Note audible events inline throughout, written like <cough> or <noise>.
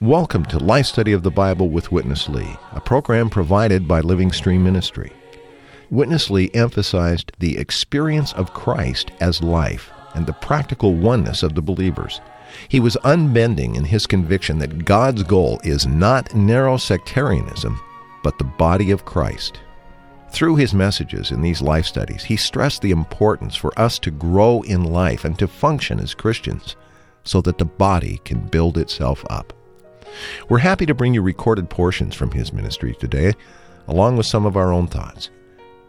Welcome to Life Study of the Bible with Witness Lee, a program provided by Living Stream Ministry. Witness Lee emphasized the experience of Christ as life and the practical oneness of the believers. He was unbending in his conviction that God's goal is not narrow sectarianism, but the body of Christ. Through his messages in these life studies, he stressed the importance for us to grow in life and to function as Christians so that the body can build itself up. We're happy to bring you recorded portions from his ministry today, along with some of our own thoughts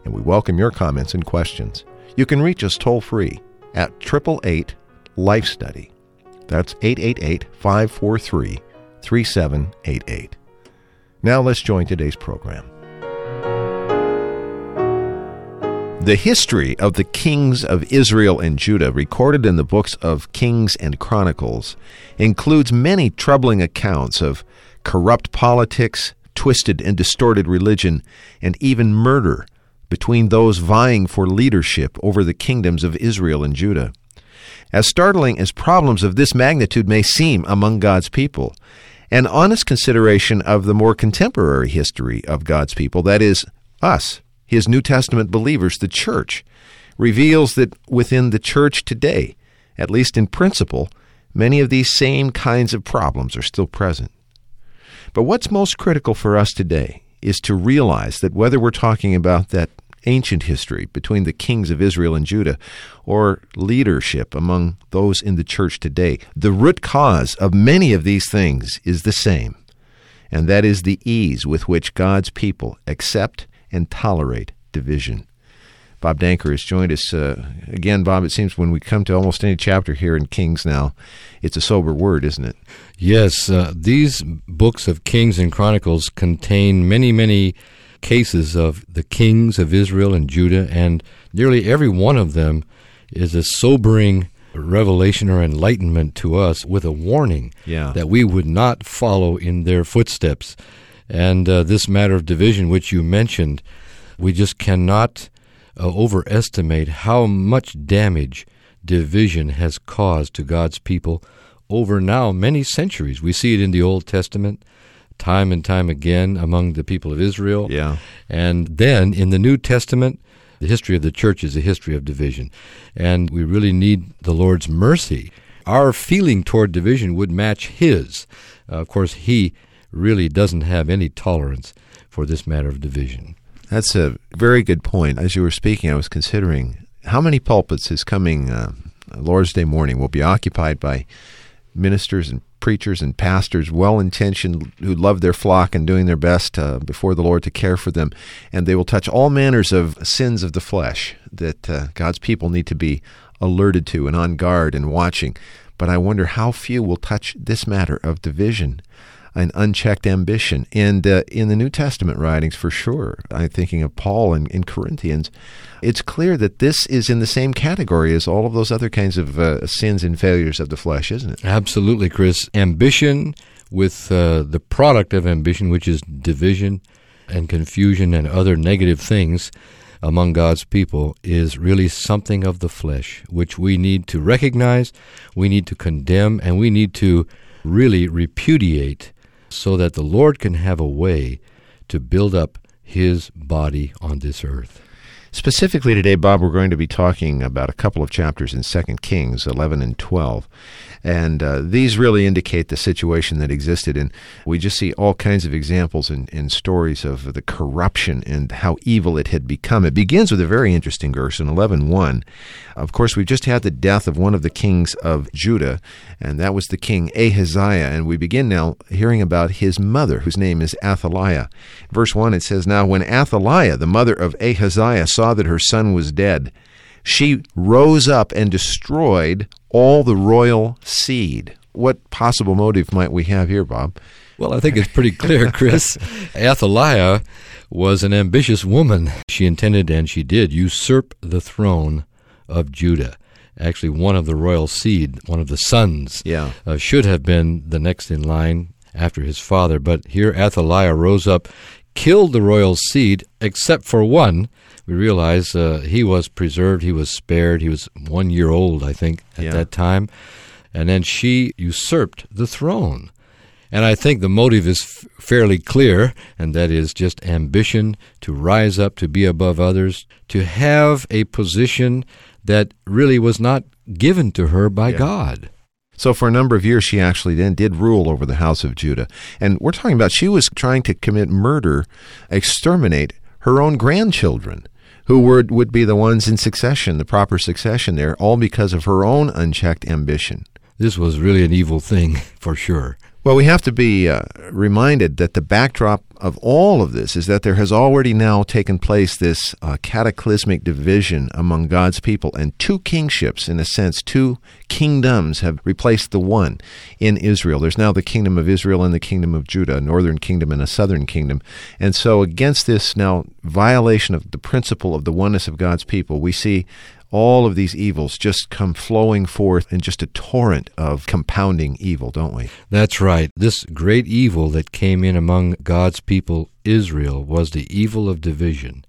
and we welcome your comments and questions. You can reach us toll free at 888 Life Study. That's 888 543 3788. Now let's join today's program. The history of the kings of Israel and Judah, recorded in the books of Kings and Chronicles, includes many troubling accounts of corrupt politics, twisted and distorted religion, and even murder between those vying for leadership over the kingdoms of Israel and Judah. As startling as problems of this magnitude may seem among God's people, an honest consideration of the more contemporary history of God's people, that is, us, His New Testament believers, the church, reveals that within the church today, at least in principle, many of these same kinds of problems are still present. But what's most critical for us today is to realize that whether we're talking about that ancient history between the kings of Israel and Judah or leadership among those in the church today, the root cause of many of these things is the same, and that is the ease with which God's people accept and tolerate division. Bob Danker has joined us. Uh, again, Bob, it seems when we come to almost any chapter here in Kings now, it's a sober word, isn't it? Yes. Uh, these books of Kings and Chronicles contain many, many cases of the kings of Israel and Judah, and nearly every one of them is a sobering revelation or enlightenment to us with a warning yeah. that we would not follow in their footsteps. And uh, this matter of division, which you mentioned, we just cannot uh, overestimate how much damage division has caused to God's people over now many centuries. We see it in the Old Testament time and time again among the people of Israel. Yeah. And then in the New Testament, the history of the church is a history of division. And we really need the Lord's mercy. Our feeling toward division would match His. Uh, of course, He really doesn't have any tolerance for this matter of division. That's a very good point. As you were speaking, I was considering how many pulpits this coming uh, Lord's Day morning will be occupied by ministers and preachers and pastors, well intentioned, who love their flock and doing their best uh, before the Lord to care for them. And they will touch all manners of sins of the flesh that uh, God's people need to be alerted to and on guard and watching. But I wonder how few will touch this matter of division an unchecked ambition. And uh, in the New Testament writings, for sure, I'm thinking of Paul in, in Corinthians, it's clear that this is in the same category as all of those other kinds of uh, sins and failures of the flesh, isn't it? Absolutely, Chris. Ambition with uh, the product of ambition, which is division and confusion and other negative things among God's people is really something of the flesh, which we need to recognize, we need to condemn, and we need to really repudiate so that the Lord can have a way to build up his body on this earth. Specifically today, Bob, we're going to be talking about a couple of chapters in 2 Kings 11 and 12. And uh, these really indicate the situation that existed. And we just see all kinds of examples and, stories of the corruption and how evil it had become. It begins with a very interesting verse in 11.1. Of course, we've just had the death of one of the kings of Judah, and that was the king Ahaziah. And we begin now hearing about his mother, whose name is Athaliah. Verse 1, it says, Now when Athaliah, the mother of Ahaziah, saw that her son was dead, she rose up and destroyed all the royal seed. What possible motive might we have here, Bob? Well, I think it's pretty clear, Chris. <laughs> Athaliah was an ambitious woman. She intended, and she did, usurp the throne of Judah. Actually, one of the royal seed, one of the sons, yeah. uh, should have been the next in line after his father. But here Athaliah rose up, killed the royal seed, except for one. We realize uh, he was preserved, he was spared. He was one year old, I think, at Yeah. that time. And then she usurped the throne. And I think the motive is f- fairly clear, and that is just ambition to rise up, to be above others, to have a position that really was not given to her by Yeah. God. So for a number of years, she actually then did rule over the house of Judah. And we're talking about she was trying to commit murder, exterminate her own grandchildren, who were, would be the ones in succession, the proper succession there, all because of her own unchecked ambition. This was really an evil thing, <laughs> for sure. Well, we have to be uh, reminded that the backdrop of all of this is that there has already now taken place this uh, cataclysmic division among God's people, and two kingships, in a sense, two kingdoms have replaced the one in Israel. There's now the kingdom of Israel and the kingdom of Judah, a northern kingdom and a southern kingdom. And so, against this now violation of the principle of the oneness of God's people, we see all of these evils just come flowing forth in just a torrent of compounding evil, don't we? That's right. This great evil that came in among God's people, Israel, was the evil of division.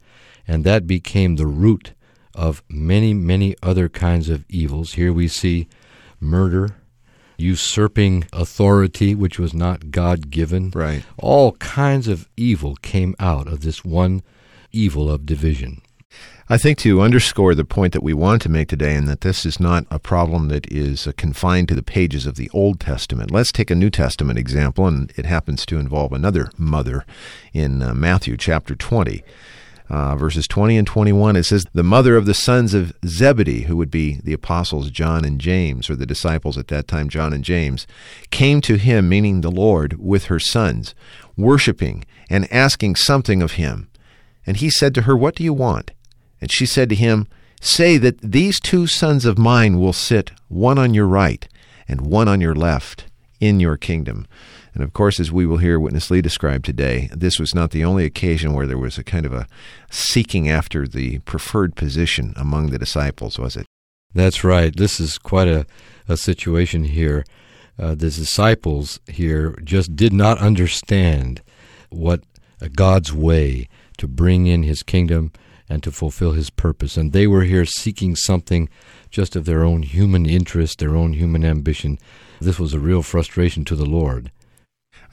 And that became the root of many, many other kinds of evils. Here we see murder, usurping authority, which was not God given. Right. All kinds of evil came out of this one evil of division. I think to underscore the point that we want to make today, and that this is not a problem that is uh, confined to the pages of the Old Testament, let's take a New Testament example, and it happens to involve another mother in uh, Matthew chapter 20. Uh, verses 20 and 21, it says, The mother of the sons of Zebedee, who would be the apostles John and James, or the disciples at that time, John and James, came to him, meaning the Lord, with her sons, worshiping and asking something of him. And he said to her, What do you want? And she said to him, Say that these two sons of mine will sit, one on your right and one on your left, in your kingdom. And of course, as we will hear Witness Lee describe today, this was not the only occasion where there was a kind of a seeking after the preferred position among the disciples, was it? That's right. This is quite a, a situation here. Uh, the disciples here just did not understand what God's way to bring in his kingdom and to fulfill his purpose. And they were here seeking something just of their own human interest, their own human ambition. This was a real frustration to the Lord.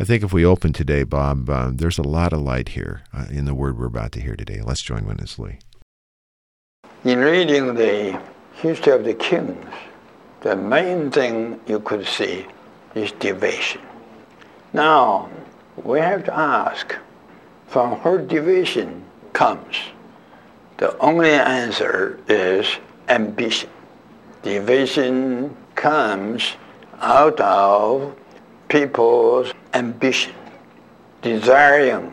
I think if we open today, Bob, uh, there's a lot of light here uh, in the word we're about to hear today. Let's join Witness Lee. In reading the history of the kings, the main thing you could see is division. Now, we have to ask from where division comes. The only answer is ambition. Division comes out of people's ambition, desiring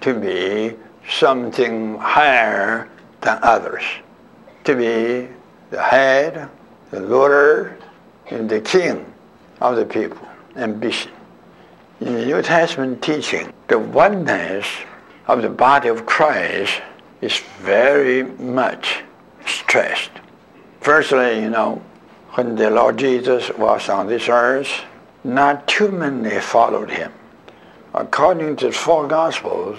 to be something higher than others, to be the head, the ruler, and the king of the people. Ambition. In the New Testament teaching, the oneness of the body of Christ is very much stressed. Firstly, you know, when the Lord Jesus was on this earth, not too many followed him. According to the four Gospels,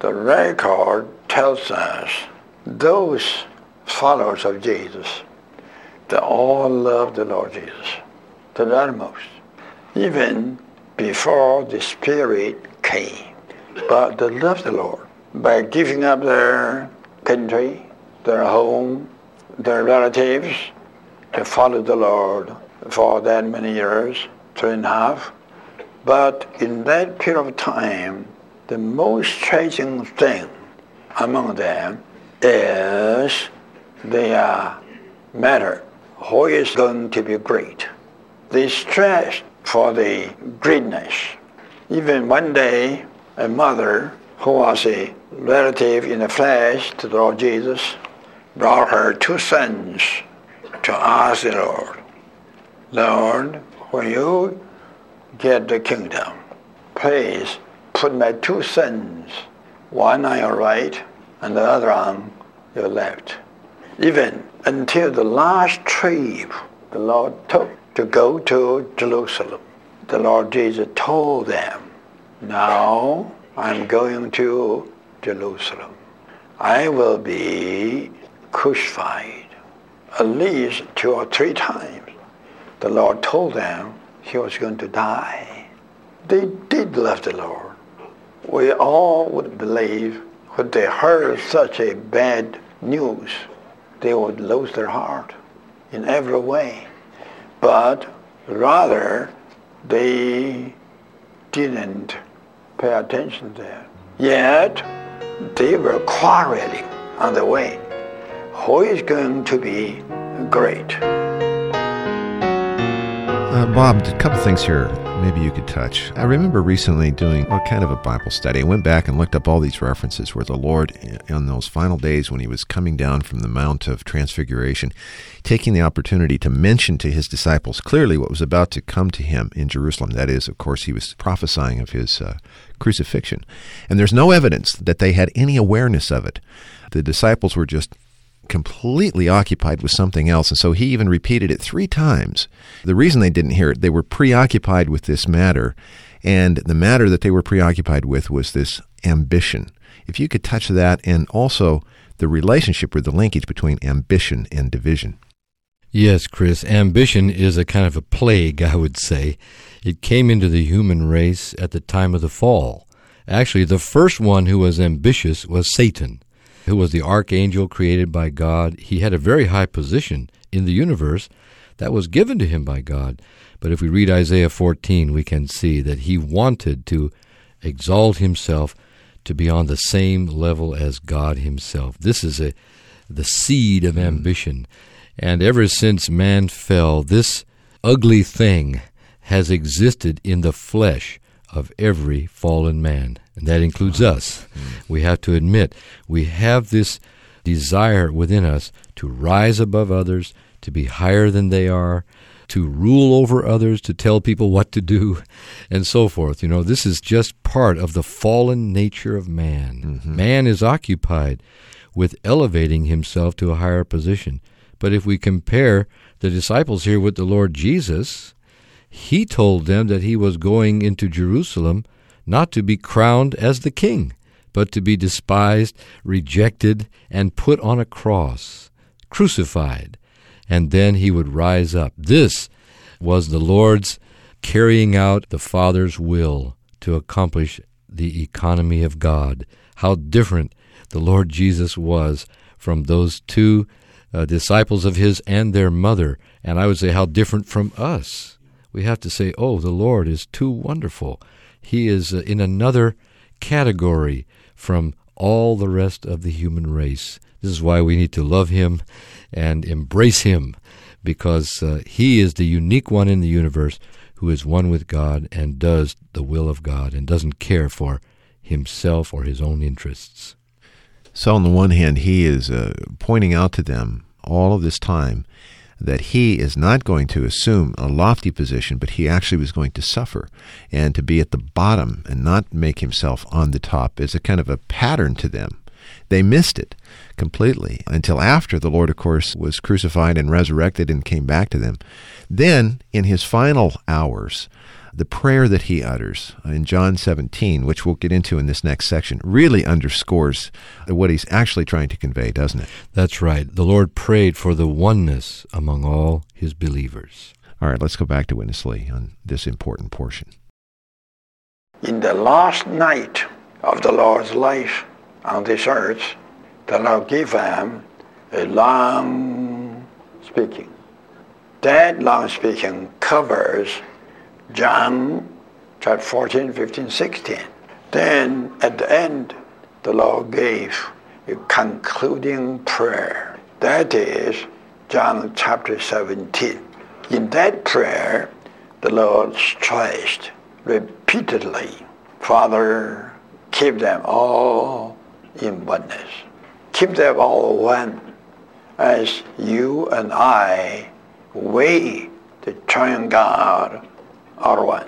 the record tells us those followers of Jesus, they all loved the Lord Jesus to the utmost, even before the Spirit came. But they loved the Lord by giving up their country, their home, their relatives to follow the Lord for that many years, three and a half. But in that period of time, the most striking thing among them is their matter. Who is going to be great? They stress for the greatness. Even one day, a mother who was a relative in the flesh to the Lord Jesus brought her two sons to ask the Lord, Lord, when you get the kingdom, please put my two sons, one on your right and the other on your left. Even until the last trip the Lord took to go to Jerusalem. the Lord Jesus told them, now I'm going to Jerusalem. I will be crucified at least two or three times. The Lord told them he was going to die. They did love the Lord. We all would believe when they heard such a bad news, they would lose their heart in every way. But rather, they didn't pay attention there. Yet, they were quarreling on the way. Who is going to be great? Uh, Bob, a couple things here maybe you could touch. I remember recently doing a kind of a Bible study. I went back and looked up all these references where the Lord, on those final days when he was coming down from the Mount of Transfiguration, taking the opportunity to mention to his disciples clearly what was about to come to him in Jerusalem. That is, of course, he was prophesying of his uh, crucifixion. And there's no evidence that they had any awareness of it. The disciples were just completely occupied with something else. And so he even repeated it three times. The reason they didn't hear it, they were preoccupied with this matter. And the matter that they were preoccupied with was this ambition. If you could touch that and also the relationship or the linkage between ambition and division. Yes, Chris. Ambition is a kind of a plague, <laughs> I would say. It came into the human race at the time of the fall. Actually, the first one who was ambitious was Satan who was the archangel created by God. He had a very high position in the universe that was given to him by God. But if we read Isaiah 14, we can see that he wanted to exalt himself to be on the same level as God himself. This is a the seed of hmm. ambition. And ever since man fell, this ugly thing has existed in the flesh of every fallen man, and that includes us. We have to admit we have this desire within us to rise above others, to be higher than they are, to rule over others, to tell people what to do, <laughs> and so forth. You know, this is just part of the fallen nature of man. Mm-hmm. Man is occupied with elevating himself to a higher position. But if we compare the disciples here with the Lord Jesus, he told them that he was going into Jerusalem not to be crowned as the king, but to be despised, rejected, and put on a cross, crucified, and then he would rise up. This was the Lord's carrying out the Father's will to accomplish the economy of God. How different the Lord Jesus was from those two uh, disciples of his and their mother, and I would say how different from us we have to say, oh, the Lord is too wonderful. He is uh, in another category from all the rest of the human race. This is why we need to love Him and embrace Him, because uh, He is the unique one in the universe who is one with God and does the will of God and doesn't care for himself or his own interests. So, on the one hand, He is uh, pointing out to them all of this time that he is not going to assume a lofty position, but he actually was going to suffer and to be at the bottom and not make himself on the top is a kind of a pattern to them. They missed it completely until after the Lord, of course, was crucified and resurrected and came back to them. Then, in his final hours, the prayer that he utters uh, in John 17, which we'll get into in this next section, really underscores what he's actually trying to convey, doesn't it? That's right. The Lord prayed for the oneness among all his believers. All right, let's go back to Witness Lee on this important portion. In the last night of the Lord's life on this earth, the Lord gave him a long speaking. That long speaking covers John chapter 14, 15, 16. Then at the end, the Lord gave a concluding prayer. That is John chapter 17. In that prayer, the Lord stressed repeatedly, Father, keep them all in oneness. Keep them all one as you and I weigh the triune God one.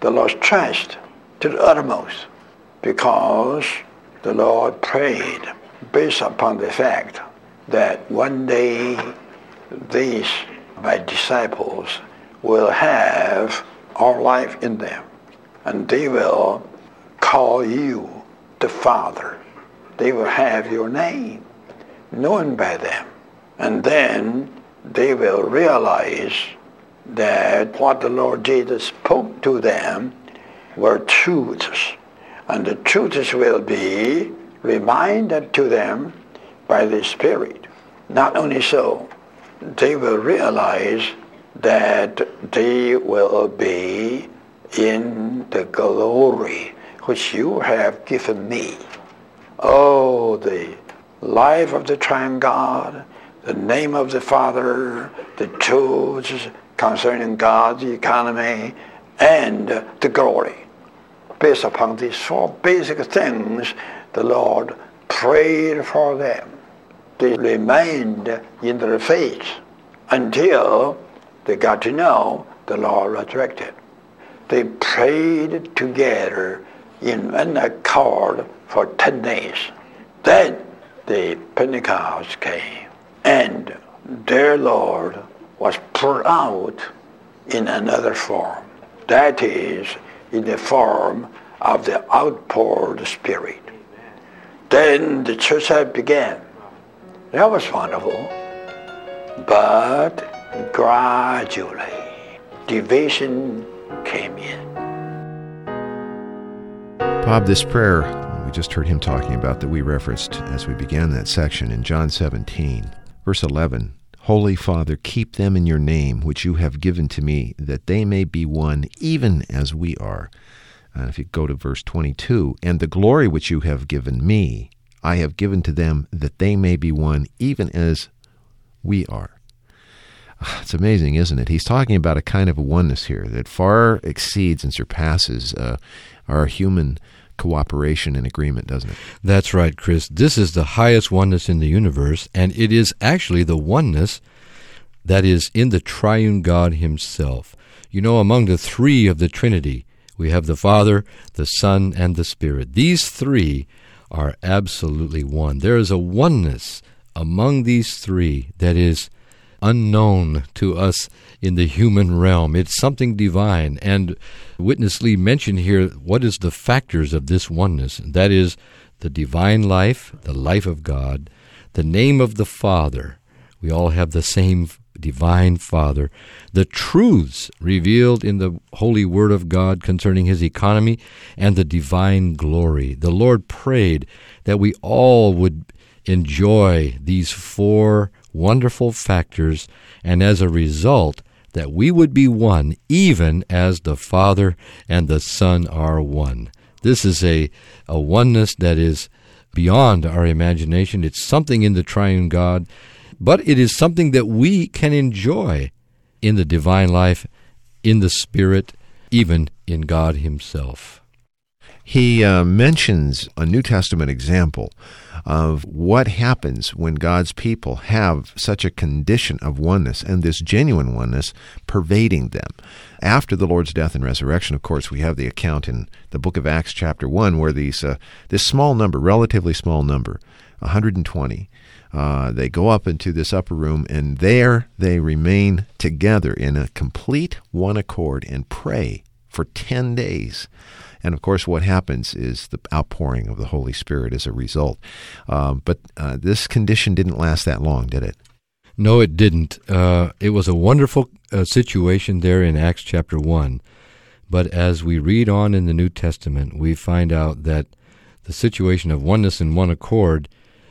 The Lord stressed to the uttermost because the Lord prayed based upon the fact that one day these, my disciples, will have our life in them. And they will call you the Father. They will have your name known by them. And then they will realize that what the Lord Jesus spoke to them were truths. And the truths will be reminded to them by the Spirit. Not only so, they will realize that they will be in the glory which you have given me. Oh, the life of the triune God, the name of the Father, the truths concerning God's economy, and the glory. Based upon these four basic things, the Lord prayed for them. They remained in their faith until they got to know the Lord resurrected. They prayed together in one accord for 10 days. Then the Pentecost came, and their Lord was poured out in another form. That is, in the form of the outpoured Spirit. Then the church had began. That was wonderful. But gradually, division came in. Bob, this prayer, we just heard him talking about that we referenced as we began that section in John 17, verse 11. Holy Father, keep them in your name, which you have given to me, that they may be one, even as we are. Uh, if you go to verse 22, and the glory which you have given me, I have given to them, that they may be one, even as we are. It's amazing, isn't it? He's talking about a kind of oneness here that far exceeds and surpasses uh, our human cooperation and agreement, doesn't it? That's right, Chris. This is the highest oneness in the universe, and it is actually the oneness that is in the triune God Himself. You know, among the three of the Trinity, we have the Father, the Son, and the Spirit. These three are absolutely one. There is a oneness among these three that is unknown to us in the human realm. It's something divine. And Witness Lee mentioned here what is the factors of this oneness. That is the divine life, the life of God, the name of the Father. We all have the same divine Father, the truths revealed in the holy word of God concerning his economy, and the divine glory. The Lord prayed that we all would enjoy these four wonderful factors, and as a result, that we would be one, even as the Father and the Son are one. This is a, a oneness that is beyond our imagination. It's something in the triune God, but it is something that we can enjoy in the divine life, in the Spirit, even in God Himself. He uh, mentions a New Testament example of what happens when God's people have such a condition of oneness and this genuine oneness pervading them. After the Lord's death and resurrection, of course, we have the account in the book of Acts, chapter 1, where these, uh, this small number, relatively small number, 120, uh, they go up into this upper room, and there they remain together in a complete one accord and pray for 10 days. And of course, what happens is the outpouring of the Holy Spirit as a result. Um, but uh, this condition didn't last that long, did it? No, it didn't. Uh, it was a wonderful uh, situation there in Acts chapter 1. But as we read on in the New Testament, we find out that the situation of oneness and one accord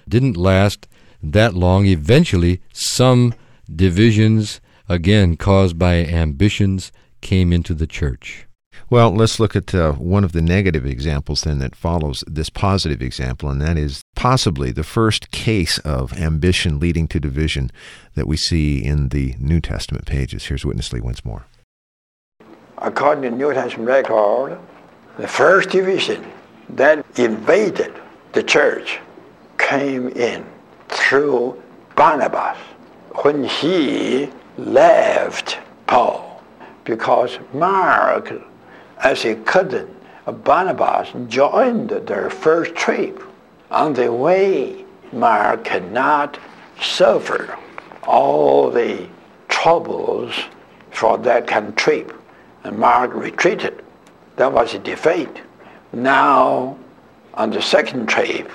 didn't last that long. Eventually, some divisions, again caused by ambitions, came into the church. Well, let's look at uh, one of the negative examples then that follows this positive example, and that is possibly the first case of ambition leading to division that we see in the New Testament pages. Here's Witness Lee once more. According to the New Testament record, the first division that invaded the church came in through Barnabas when he left Paul because Mark as a cousin of Barnabas joined their first trip. On the way, Mark cannot suffer all the troubles for that kind of trip. and Mark retreated. That was a defeat. Now, on the second trip,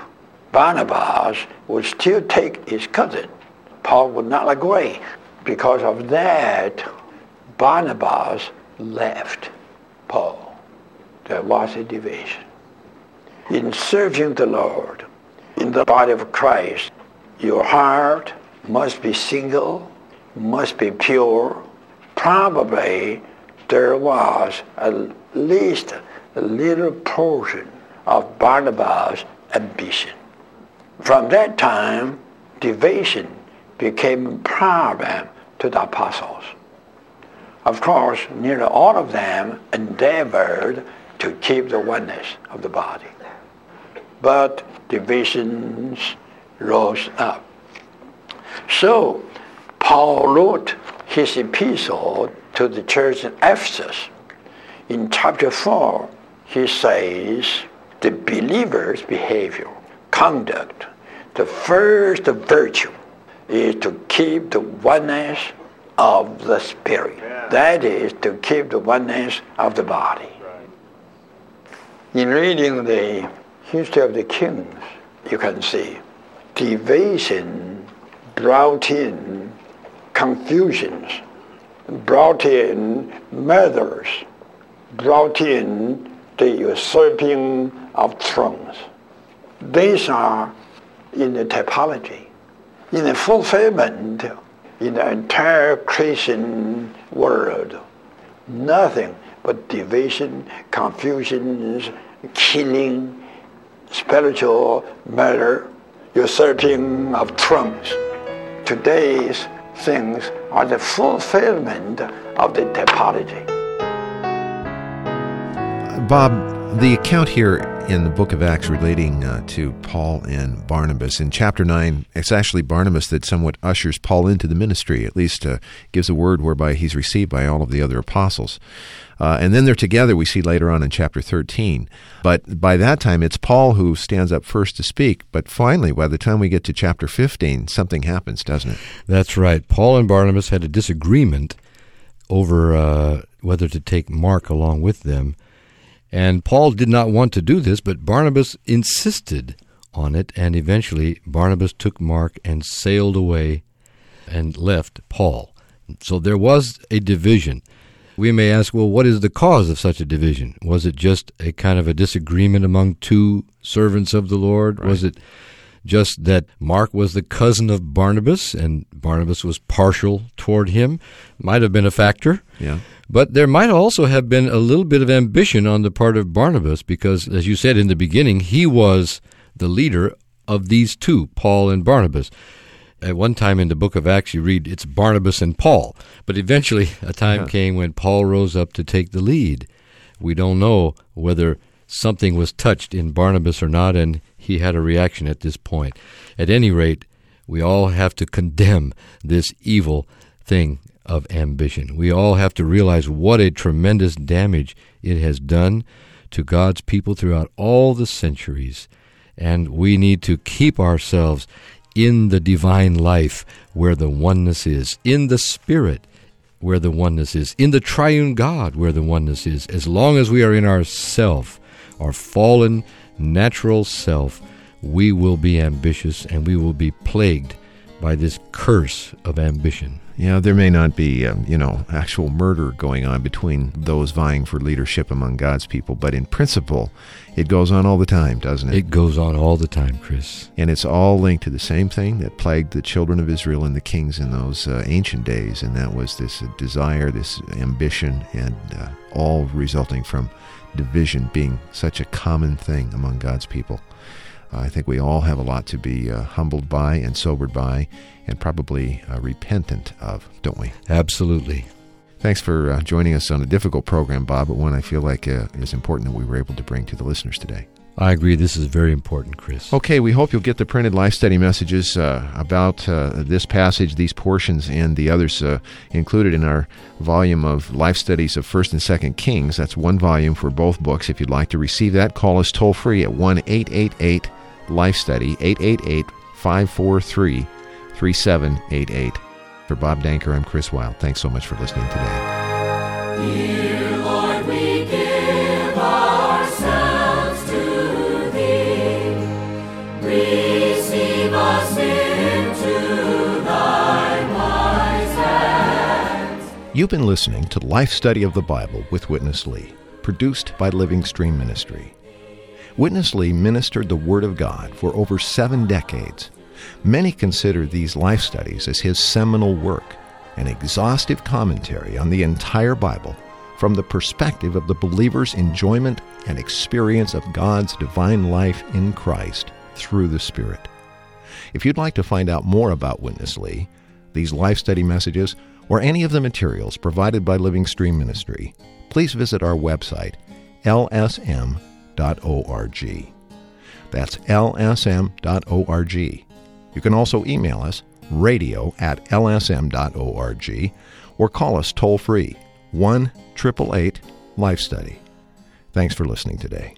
Barnabas would still take his cousin. Paul would not agree. Because of that, Barnabas left Paul. There was a division. In serving the Lord, in the body of Christ, your heart must be single, must be pure. Probably there was at least a little portion of Barnabas' ambition. From that time, division became a problem to the apostles. Of course, nearly all of them endeavored to keep the oneness of the body. But divisions rose up. So, Paul wrote his epistle to the church in Ephesus. In chapter 4, he says the believer's behavior, conduct, the first virtue is to keep the oneness of the spirit. Yeah. That is to keep the oneness of the body. Right. In reading the history of the kings, you can see division brought in confusions, brought in murders, brought in the usurping of thrones. These are in the typology, in the fulfillment in the entire Christian world. Nothing but division, confusions, killing, spiritual murder, usurping of thrones. Today's things are the fulfillment of the typology. Bob, the account here in the book of Acts relating uh, to Paul and Barnabas. In chapter 9, it's actually Barnabas that somewhat ushers Paul into the ministry, at least uh, gives a word whereby he's received by all of the other apostles. Uh, and then they're together, we see later on in chapter 13. But by that time, it's Paul who stands up first to speak. But finally, by the time we get to chapter 15, something happens, doesn't it? That's right. Paul and Barnabas had a disagreement over uh, whether to take Mark along with them. And Paul did not want to do this, but Barnabas insisted on it, and eventually Barnabas took Mark and sailed away and left Paul. So there was a division. We may ask, well, what is the cause of such a division? Was it just a kind of a disagreement among two servants of the Lord? Right. Was it just that Mark was the cousin of Barnabas and Barnabas was partial toward him? Might have been a factor. Yeah. But there might also have been a little bit of ambition on the part of Barnabas because, as you said in the beginning, he was the leader of these two, Paul and Barnabas. At one time in the book of Acts, you read it's Barnabas and Paul. But eventually, a time yeah. came when Paul rose up to take the lead. We don't know whether something was touched in Barnabas or not, and he had a reaction at this point. At any rate, we all have to condemn this evil thing of ambition. We all have to realize what a tremendous damage it has done to God's people throughout all the centuries. And we need to keep ourselves in the divine life where the oneness is, in the Spirit where the oneness is, in the triune God where the oneness is. As long as we are in our self, our fallen natural self, we will be ambitious and we will be plagued by this curse of ambition. Yeah, there may not be, um, you know, actual murder going on between those vying for leadership among God's people, but in principle, it goes on all the time, doesn't it? It goes on all the time, Chris. And it's all linked to the same thing that plagued the children of Israel and the kings in those uh, ancient days, and that was this desire, this ambition, and uh, all resulting from division being such a common thing among God's people. I think we all have a lot to be uh, humbled by and sobered by and probably uh, repentant of, don't we? Absolutely. Thanks for uh, joining us on a difficult program, Bob, but one I feel like uh, is important that we were able to bring to the listeners today. I agree. This is very important, Chris. Okay, we hope you'll get the printed life study messages uh, about uh, this passage, these portions, and the others uh, included in our volume of life studies of First and Second Kings. That's one volume for both books. If you'd like to receive that, call us toll free at one eight eight eight life study 888 543 3788. For Bob Danker, I'm Chris Wild. Thanks so much for listening today. You've been listening to Life Study of the Bible with Witness Lee, produced by Living Stream Ministry. Witness Lee ministered the Word of God for over seven decades. Many consider these life studies as his seminal work, an exhaustive commentary on the entire Bible from the perspective of the believer's enjoyment and experience of God's divine life in Christ through the Spirit. If you'd like to find out more about Witness Lee, these life study messages, or any of the materials provided by Living Stream Ministry, please visit our website, lsm.org. That's lsm.org. You can also email us, radio at lsm.org, or call us toll free, 1 888 Life Study. Thanks for listening today.